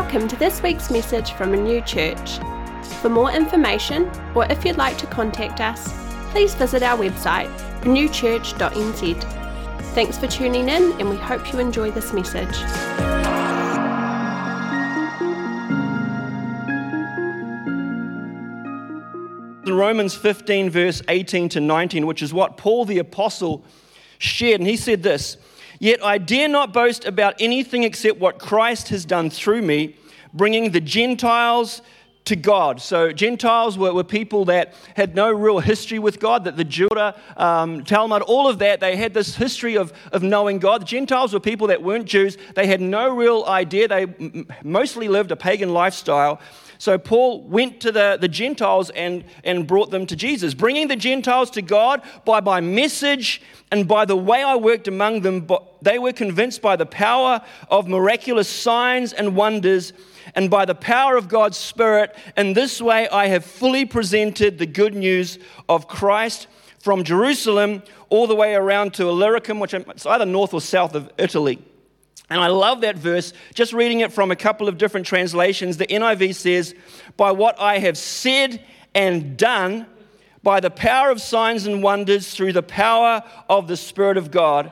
Welcome to this week's message from a new church. For more information, or if you'd like to contact us, please visit our website, renewchurch.nz. Thanks for tuning in, and we hope you enjoy this message. In Romans 15, verse 18 to 19, which is what Paul the Apostle shared, and he said this Yet I dare not boast about anything except what Christ has done through me, bringing the Gentiles to God. So, Gentiles were, were people that had no real history with God, that the Judah, um, Talmud, all of that, they had this history of, of knowing God. The Gentiles were people that weren't Jews, they had no real idea, they mostly lived a pagan lifestyle. So Paul went to the, the Gentiles and, and brought them to Jesus, bringing the Gentiles to God by my message and by the way I worked among them. They were convinced by the power of miraculous signs and wonders and by the power of God's Spirit. In this way, I have fully presented the good news of Christ from Jerusalem all the way around to Illyricum, which is either north or south of Italy. And I love that verse. Just reading it from a couple of different translations, the NIV says, By what I have said and done, by the power of signs and wonders, through the power of the Spirit of God,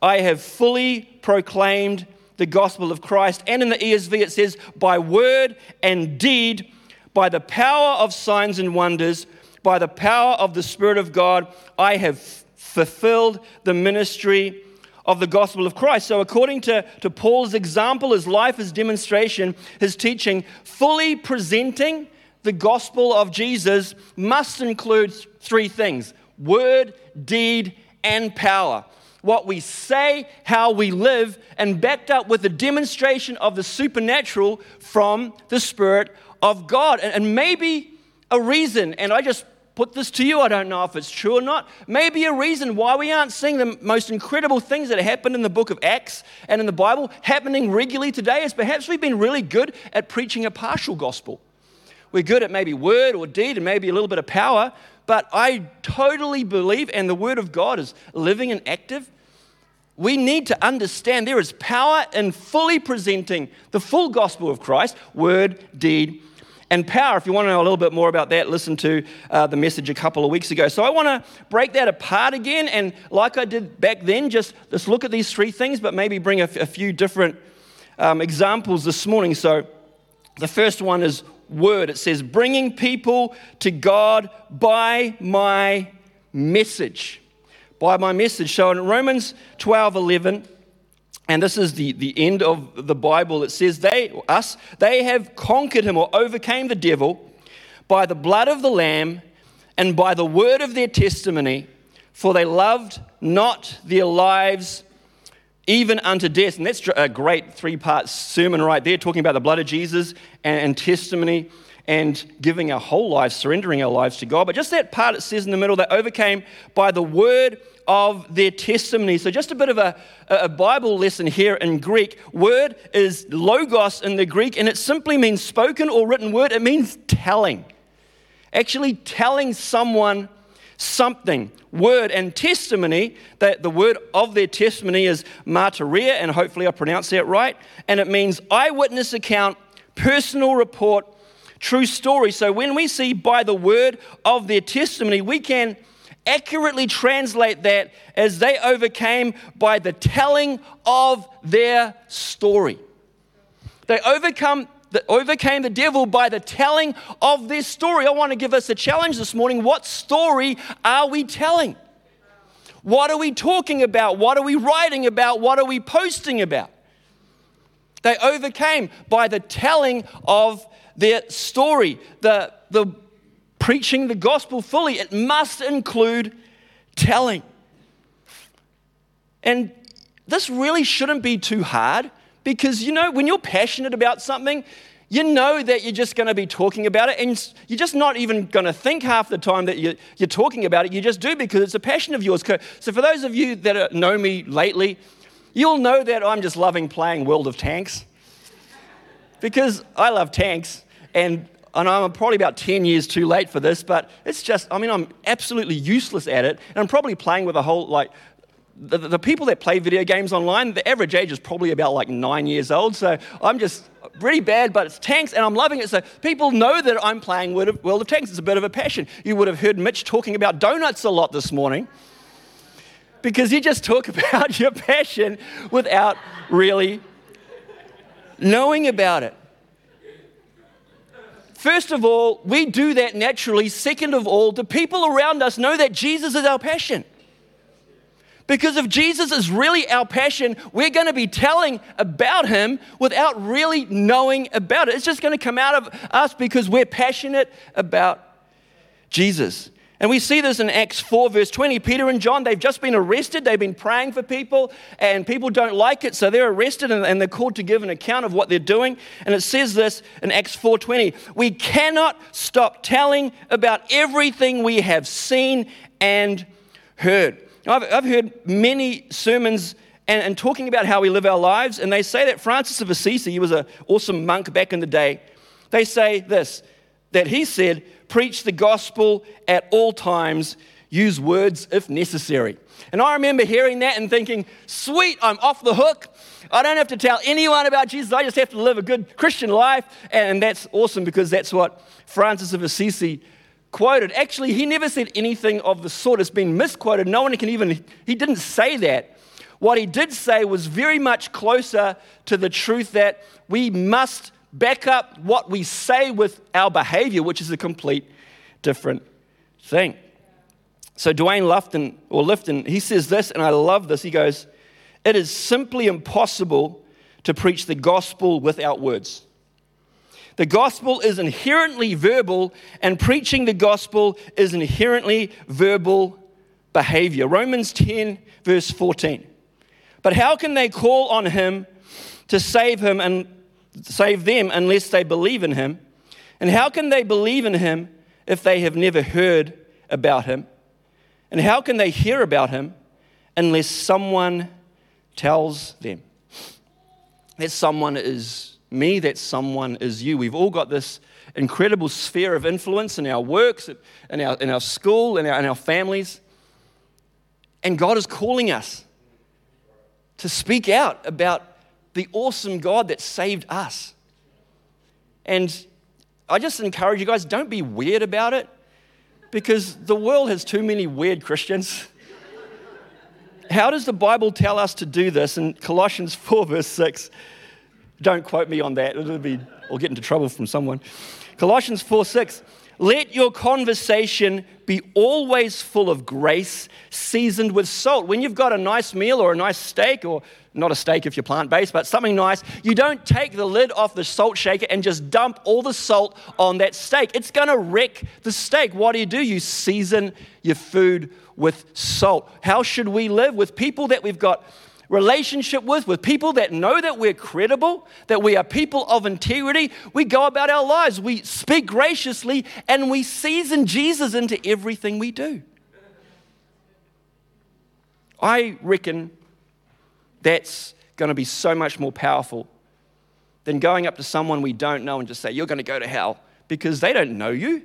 I have fully proclaimed the gospel of Christ. And in the ESV, it says, By word and deed, by the power of signs and wonders, by the power of the Spirit of God, I have fulfilled the ministry of the gospel of Christ. So, according to, to Paul's example, his life, his demonstration, his teaching, fully presenting the gospel of Jesus must include three things word, deed, and power. What we say, how we live, and backed up with a demonstration of the supernatural from the Spirit of God. And, and maybe a reason, and I just put this to you. I don't know if it's true or not. Maybe a reason why we aren't seeing the most incredible things that happen in the book of Acts and in the Bible happening regularly today is perhaps we've been really good at preaching a partial gospel. We're good at maybe word or deed and maybe a little bit of power, but I totally believe, and the word of God is living and active. We need to understand there is power in fully presenting the full gospel of Christ, word, deed, and power. If you want to know a little bit more about that, listen to uh, the message a couple of weeks ago. So I want to break that apart again, and like I did back then, just, just look at these three things, but maybe bring a, f- a few different um, examples this morning. So the first one is word. It says, bringing people to God by my message. By my message. So in Romans 12 11, and this is the, the end of the Bible. It says, they, us, they have conquered him or overcame the devil by the blood of the Lamb and by the word of their testimony, for they loved not their lives even unto death. And that's a great three part sermon right there, talking about the blood of Jesus and, and testimony and giving our whole lives, surrendering our lives to God. But just that part it says in the middle, they overcame by the word of their testimony. So, just a bit of a, a Bible lesson here in Greek. Word is logos in the Greek, and it simply means spoken or written word. It means telling. Actually, telling someone something. Word and testimony, that the word of their testimony is martyria, and hopefully I pronounce that right. And it means eyewitness account, personal report, true story. So when we see by the word of their testimony, we can accurately translate that as they overcame by the telling of their story. They overcome that overcame the devil by the telling of this story. I want to give us a challenge this morning. What story are we telling? What are we talking about? What are we writing about? What are we posting about? They overcame by the telling of their story, the, the preaching the gospel fully. It must include telling. And this really shouldn't be too hard because, you know, when you're passionate about something, you know that you're just going to be talking about it, and you're just not even going to think half the time that you're, talking about it. You just do because it's a passion of yours. So, for those of you that know me lately, you'll know that I'm just loving playing World of Tanks because I love tanks, and, and I'm probably about 10 years too late for this, but it's just, I mean, I'm absolutely useless at it, and I'm probably playing with a whole, like, the, the, people that play video games online, the average age is probably about like nine years old. So I'm just really bad, but it's tanks and I'm loving it. So people know that I'm playing World of, World of Tanks. It's a bit of a passion. You would have heard Mitch talking about donuts a lot this morning because you just talk about your passion without really knowing about it. First of all, we do that naturally. Second of all, the people around us know that Jesus is our passion. Because if Jesus is really our passion, we're going to be telling about him without really knowing about it. It's just going to come out of us because we're passionate about Jesus. And we see this in Acts 4, verse 20. Peter and John, they've just been arrested. They've been praying for people, and people don't like it, so they're arrested and, they're called to give an account of what they're doing. And it says this in Acts 4:20. We cannot stop telling about everything we have seen and heard. I've, I've heard many sermons and, and, talking about how we live our lives, and they say that Francis of Assisi, he was an awesome monk back in the day, they say this that he said, Preach the gospel at all times, use words if necessary. And I remember hearing that and thinking, Sweet, I'm off the hook. I don't have to tell anyone about Jesus. I just have to live a good Christian life. And that's awesome because that's what Francis of Assisi quoted. Actually, he never said anything of the sort. It's been misquoted. No one can even, he didn't say that. What he did say was very much closer to the truth that we must back up what we say with our behavior, which is a complete different thing. So Duane Lufton, or Lifton, he says this, and I love this. He goes, It is simply impossible to preach the gospel without words. The gospel is inherently verbal, and preaching the gospel is inherently verbal behavior. Romans 10, verse 14. But how can they call on him to save him and save them unless they believe in him? And how can they believe in him if they have never heard about him? And how can they hear about him unless someone tells them? That someone is me, that someone is you. We've all got this incredible sphere of influence in our works, in our, in our school, in our, in our families. And God is calling us to speak out about the awesome God that saved us. And I just encourage you guys don't be weird about it because the world has too many weird Christians. How does the Bible tell us to do this? In Colossians 4, verse 6, don't quote me on that. It'll be, I'll get into trouble from someone. Colossians 4 6. Let your conversation be always full of grace, seasoned with salt. When you've got a nice meal or a nice steak, or not a steak if you're plant based, but something nice, you don't take the lid off the salt shaker and just dump all the salt on that steak. It's going to wreck the steak. What do you do? You season your food with salt. How should we live? With people that we've got relationship with, with people that know that we're credible, that we are people of integrity, we go about our lives. We speak graciously and we season Jesus into everything we do. I reckon that's going to be so much more powerful than going up to someone we don't know and just say, You're going to go to hell because they don't know you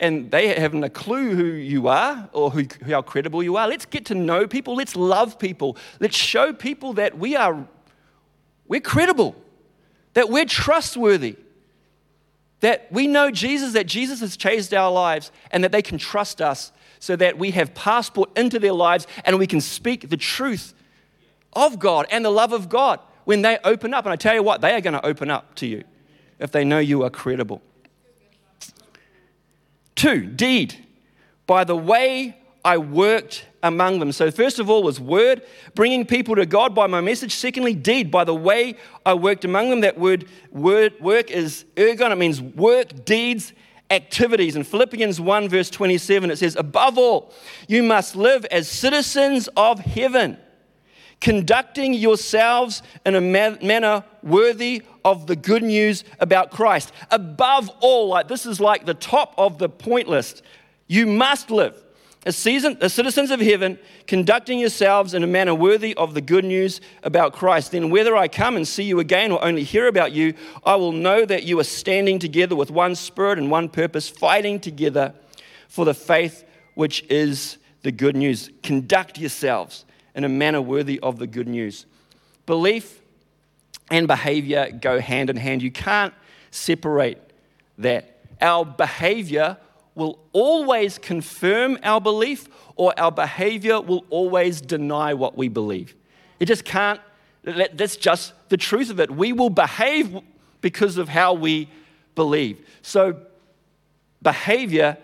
and they haven't a clue who you are or who, how credible you are. Let's get to know people. Let's love people. Let's show people that we are we're credible, that we're trustworthy, that we know Jesus, that Jesus has changed our lives, and that they can trust us so that we have passport into their lives and we can speak the truth of God and the love of God when they open up. And I tell you what, they are going to open up to you if they know you are credible. Two, deed. By the way I worked among them. So, first of all, was word, bringing people to God by my message. Secondly, deed, by the way I worked among them. That word, word work is ergon, it means work, deeds, activities. In Philippians 1, verse 27, it says, Above all, you must live as citizens of heaven, conducting yourselves in a manner worthy of the good news about Christ. Above all, like this is like the top of the point list. You must live as, citizens of heaven, conducting yourselves in a manner worthy of the good news about Christ. Then, whether I come and see you again or only hear about you, I will know that you are standing together with one spirit and one purpose, fighting together for the faith which is the good news. Conduct yourselves in a manner worthy of the good news. Belief and behavior go hand in hand. You can't separate that. Our behavior will always confirm our belief, or our behavior will always deny what we believe. It just can't, that's just the truth of it. We will behave because of how we believe. So, behavior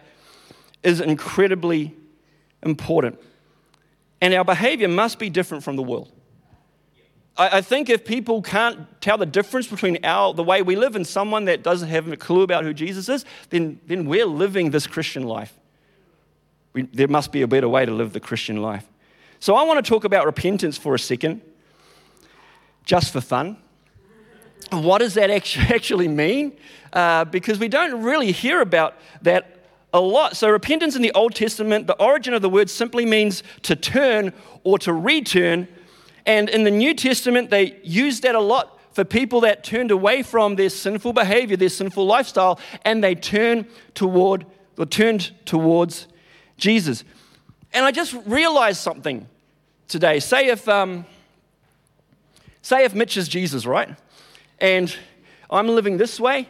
is incredibly important. And our behavior must be different from the world. I, think if people can't tell the difference between our, the way we live and someone that doesn't have a clue about who Jesus is, then, then we're living this Christian life. We, there must be a better way to live the Christian life. So I want to talk about repentance for a second, just for fun. What does that actually mean? Uh, because we don't really hear about that a lot. So, repentance in the Old Testament, the origin of the word simply means to turn or to return and in the New Testament, they used that a lot for people that turned away from their sinful behavior, their sinful lifestyle, and they turned toward or turned towards Jesus. And I just realized something today. Say if um, say if Mitch is Jesus, right? And I'm living this way.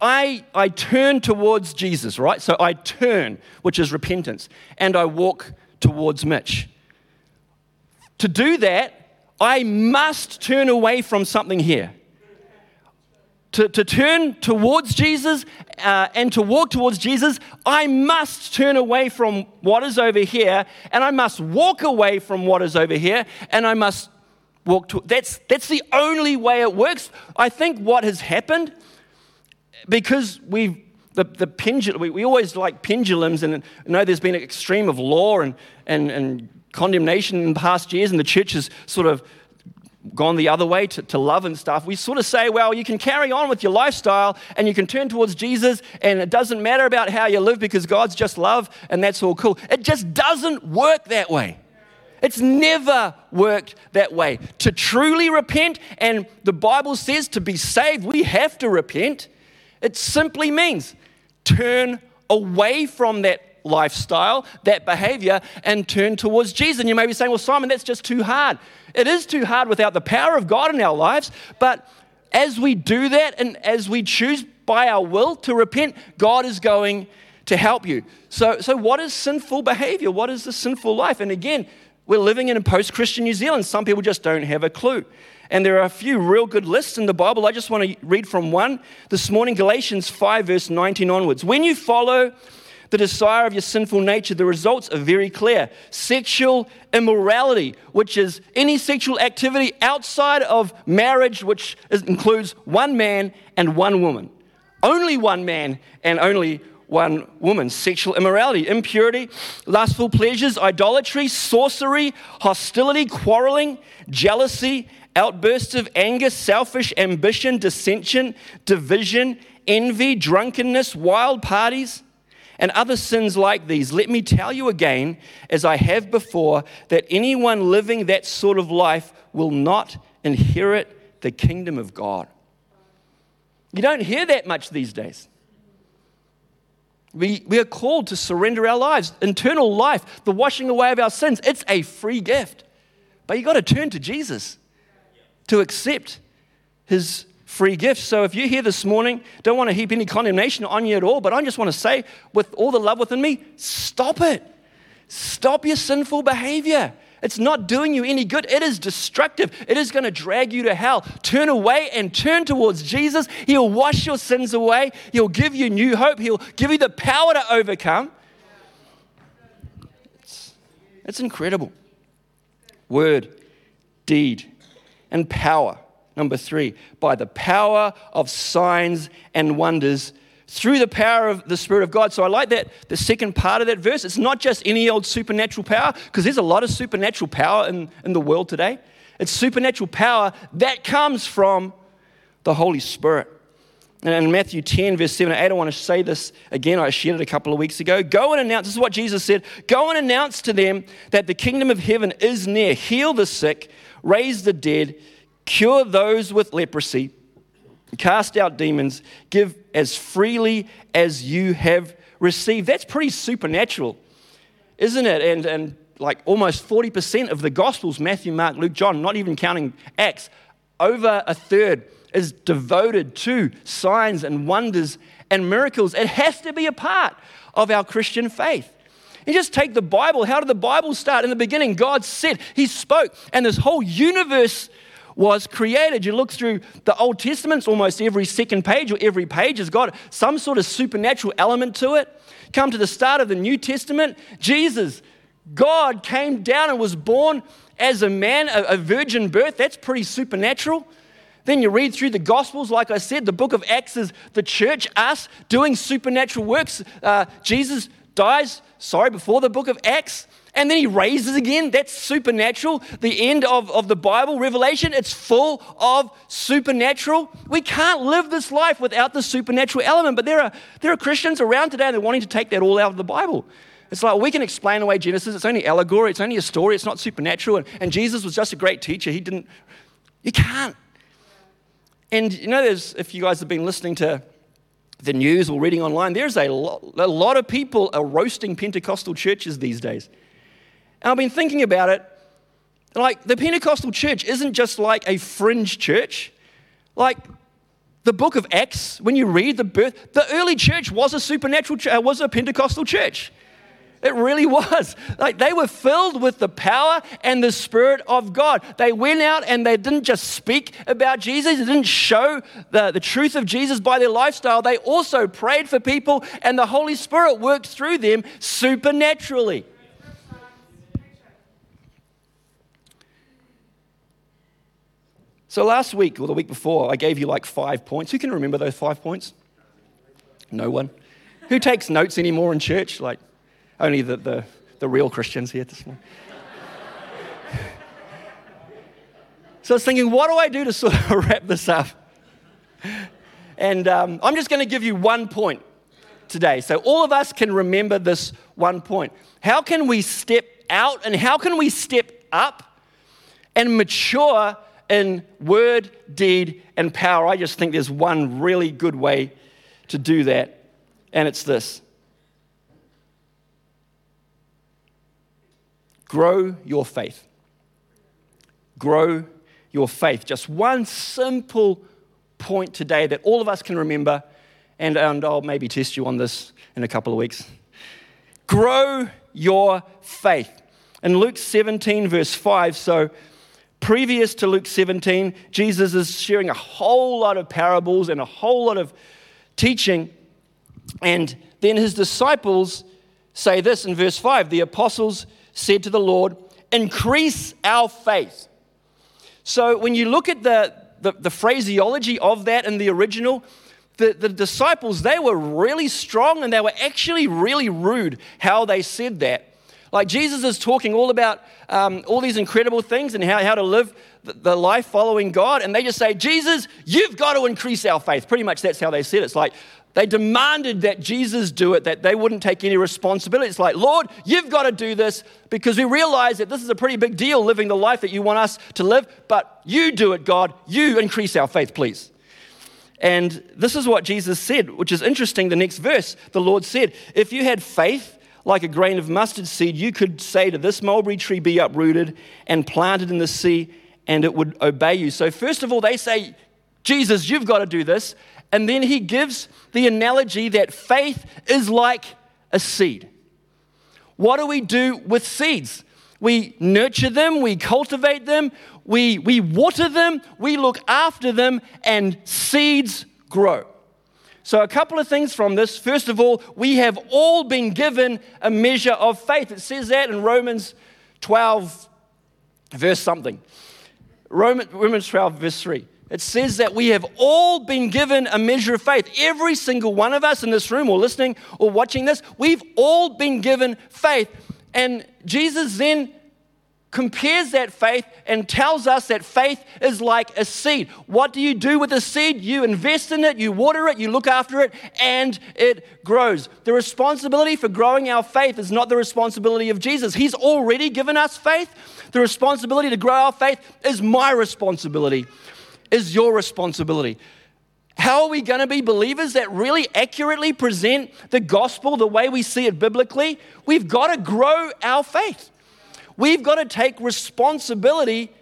I, I turn towards Jesus, right? So I turn, which is repentance, and I walk towards Mitch. To do that, I must turn away from something here. To, to turn towards Jesus uh, and to walk towards Jesus, I must turn away from what is over here and I must walk away from what is over here and I must walk to that's that's the only way it works. I think what has happened because we've the, the pendulum, we, we always like pendulums, and you know there's been an extreme of law and, and, and condemnation in past years, and the church has sort of gone the other way to, to love and stuff, we sort of say, well, you can carry on with your lifestyle and you can turn towards Jesus, and it doesn't matter about how you live because God's just love and that's all cool. It just doesn't work that way. It's never worked that way. To truly repent, and the Bible says to be saved, we have to repent. It simply means turn away from that lifestyle, that behavior, and turn towards Jesus. And you may be saying, well, Simon, that's just too hard. It is too hard without the power of God in our lives. But as we do that and as we choose by our will to repent, God is going to help you. So, so what is sinful behavior? What is the sinful life? And again, we're living in a post Christian New Zealand. Some people just don't have a clue. And there are a few real good lists in the Bible. I just want to read from one this morning Galatians 5, verse 19 onwards. When you follow the desire of your sinful nature, the results are very clear. Sexual immorality, which is any sexual activity outside of marriage, which includes one man and one woman. Only one man and only one woman. Sexual immorality, impurity, lustful pleasures, idolatry, sorcery, hostility, quarreling, jealousy, outbursts of anger, selfish ambition, dissension, division, envy, drunkenness, wild parties and other sins like these, let me tell you again, as I have before, that anyone living that sort of life will not inherit the kingdom of God. You don't hear that much these days. We, we are called to surrender our lives, internal life, the washing away of our sins. It's a free gift. But you've got to turn to Jesus to accept his free gifts. So if you're here this morning, don't want to heap any condemnation on you at all, but I just want to say, with all the love within me, stop it. Stop your sinful behavior. It's not doing you any good. It is destructive. It is going to drag you to hell. Turn away and turn towards Jesus. He'll wash your sins away. He'll give you new hope. He'll give you the power to overcome. It's, it's incredible. Word, deed, and power Number three, by the power of signs and wonders through the power of the Spirit of God. So I like that, the second part of that verse. It's not just any old supernatural power, because there's a lot of supernatural power in, in the world today. It's supernatural power that comes from the Holy Spirit. And in Matthew 10, verse 7 and 8, I want to say this again. I shared it a couple of weeks ago. Go and announce, this is what Jesus said go and announce to them that the kingdom of heaven is near. Heal the sick, raise the dead, cure those with leprosy, cast out demons, give as freely as you have received. That's pretty supernatural, isn't it? And, and like almost 40% of the Gospels Matthew, Mark, Luke, John, not even counting Acts over a third is devoted to signs and wonders and miracles. It has to be a part of our Christian faith. You just take the Bible. How did the Bible start? In the beginning, God said, He spoke, and this whole universe was created. You look through the Old Testament, almost every second page or every page has got some sort of supernatural element to it. Come to the start of the New Testament, Jesus, God came down and was born as a man, a, a virgin birth. That's pretty supernatural. Then you read through the Gospels, like I said, the book of Acts is the church, us doing supernatural works. Uh, Jesus dies, sorry, before the book of Acts, and then he raises again. That's supernatural. The end of, of the Bible, Revelation, it's full of supernatural. We can't live this life without the supernatural element. But there are, there are Christians around today that are wanting to take that all out of the Bible. It's like we can explain away Genesis. It's only allegory. It's only a story. It's not supernatural. And, and Jesus was just a great teacher. He didn't. You can't. And you know, there's, if you guys have been listening to the news or reading online, there's a lot, a lot of people are roasting Pentecostal churches these days. And I've been thinking about it. Like, the Pentecostal church isn't just like a fringe church. Like, the book of Acts, when you read the birth, the early church was a supernatural, uh, was a Pentecostal church. It really was. Like they were filled with the power and the Spirit of God. They went out and they didn't just speak about Jesus, they didn't show the, the truth of Jesus by their lifestyle. They also prayed for people, and the Holy Spirit worked through them supernaturally. So last week or the week before, I gave you like five points. Who can remember those five points? No one. Who takes notes anymore in church? Like, only the, the, the real Christians here this morning. so I was thinking, what do I do to sort of wrap this up? And um, I'm just going to give you one point today. So all of us can remember this one point. How can we step out and how can we step up and mature in word, deed, and power? I just think there's one really good way to do that, and it's this Grow your faith. Grow your faith. Just one simple point today that all of us can remember, and, and I'll maybe test you on this in a couple of weeks. Grow your faith. In Luke 17, verse 5, so previous to Luke 17, Jesus is sharing a whole lot of parables and a whole lot of teaching. And then his disciples say this in verse 5 the apostles said to the Lord, Increase our faith. So when you look at the, the, the phraseology of that in the original, the, the disciples, they were really strong and they were actually really rude how they said that. Like Jesus is talking all about um, all these incredible things and how, how to live the, the life following God. And they just say, Jesus, you've got to increase our faith. Pretty much that's how they said it. It's like, they demanded that Jesus do it, that they wouldn't take any responsibility. It's like, Lord, you've got to do this because we realize that this is a pretty big deal living the life that you want us to live, but you do it, God. You increase our faith, please. And this is what Jesus said, which is interesting. The next verse, the Lord said, If you had faith like a grain of mustard seed, you could say to this mulberry tree, Be uprooted and planted in the sea, and it would obey you. So, first of all, they say, Jesus, you've got to do this. And then he gives the analogy that faith is like a seed. What do we do with seeds? We nurture them, we cultivate them, we, we water them, we look after them, and seeds grow. So, a couple of things from this. First of all, we have all been given a measure of faith. It says that in Romans 12, verse something. Romans 12, verse 3 it says that we have all been given a measure of faith. Every single one of us in this room or listening or watching this, we've all been given faith. And Jesus then compares that faith and tells us that faith is like a seed. What do you do with a seed? You invest in it, you water it, you look after it, and it grows. The responsibility for growing our faith is not the responsibility of Jesus. He's already given us faith. The responsibility to grow our faith is my responsibility is your responsibility. How are we going to be believers that really accurately present the gospel the way we see it biblically? We've got to grow our faith. We've got to take responsibility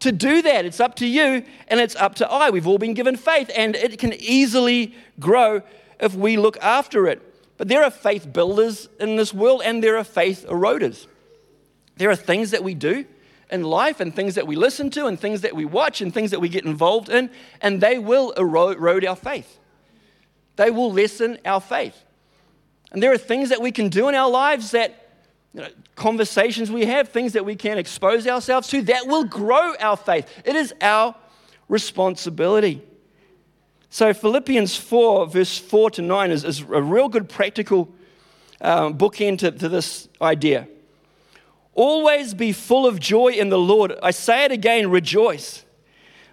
to do that. It's up to you and it's up to I. We've all been given faith, and it can easily grow if we look after it. But there are faith builders in this world, and there are faith eroders. There are things that we do in life, and things that we listen to, and things that we watch, and things that we get involved in, and they will erode our faith. They will lessen our faith. And there are things that we can do in our lives that you know, conversations we have, things that we can expose ourselves to, that will grow our faith. It is our responsibility. So, Philippians 4, verse 4 to 9, is, is a real good practical um, bookend to, to this idea. Always be full of joy in the Lord. I say it again, rejoice.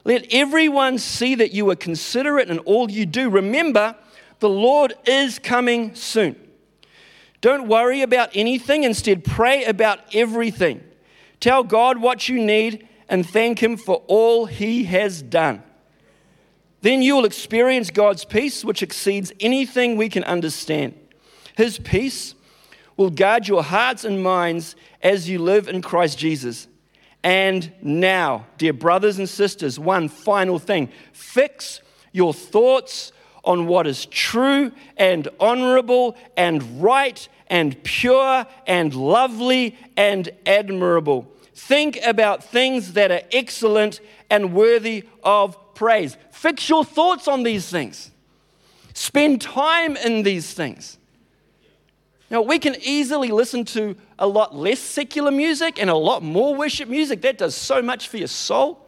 Let everyone see that you are considerate in all you do. Remember, the Lord is coming soon. Don't worry about anything, instead, pray about everything. Tell God what you need and thank Him for all He has done. Then you will experience God's peace, which exceeds anything we can understand. His peace will guard your hearts and minds as you live in Christ Jesus. And now, dear brothers and sisters, one final thing fix your thoughts on what is true and honorable and right and pure and lovely and admirable. Think about things that are excellent and worthy of praise. Fix your thoughts on these things. Spend time in these things. Now, we can easily listen to a lot less secular music and a lot more worship music. That does so much for your soul.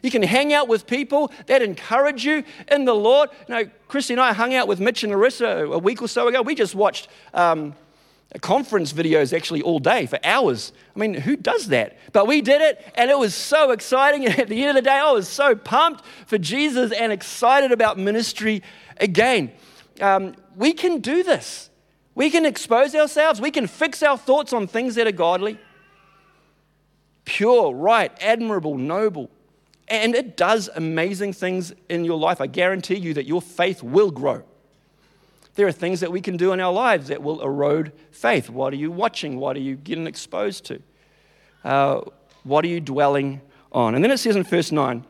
You can hang out with people that encourage you in the Lord. You know, Christy and I hung out with Mitch and Larissa a week or so ago. We just watched um, conference videos actually all day for hours. I mean, who does that? But we did it, and it was so exciting. And at the end of the day, I was so pumped for Jesus and excited about ministry again. Um, we can do this. We can expose ourselves. We can fix our thoughts on things that are godly, pure, right, admirable, noble. And it does amazing things in your life. I guarantee you that your faith will grow. There are things that we can do in our lives that will erode faith. What are you watching? What are you getting exposed to? Uh, what are you dwelling on? And then it says in verse 9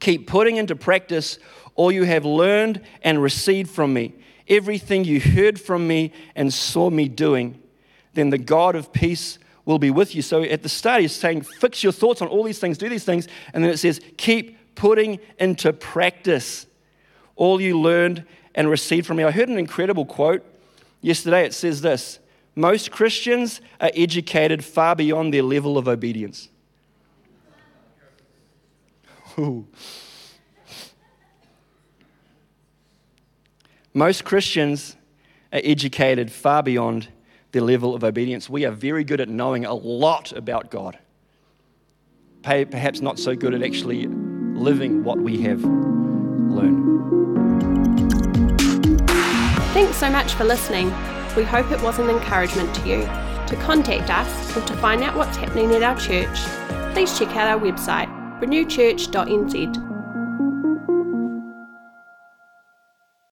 keep putting into practice all you have learned and received from me, everything you heard from me and saw me doing. Then the God of peace will be with you. So at the start, he's saying, fix your thoughts on all these things, do these things. And then it says, keep putting into practice all you learned and received from me. I heard an incredible quote yesterday. It says this Most Christians are educated far beyond their level of obedience. Ooh. Most Christians are educated far beyond their level of obedience. We are very good at knowing a lot about God, perhaps not so good at actually living what we have learned. Thanks so much for listening. We hope it was an encouragement to you. To contact us or to find out what's happening at our church, please check out our website, renewchurch.nz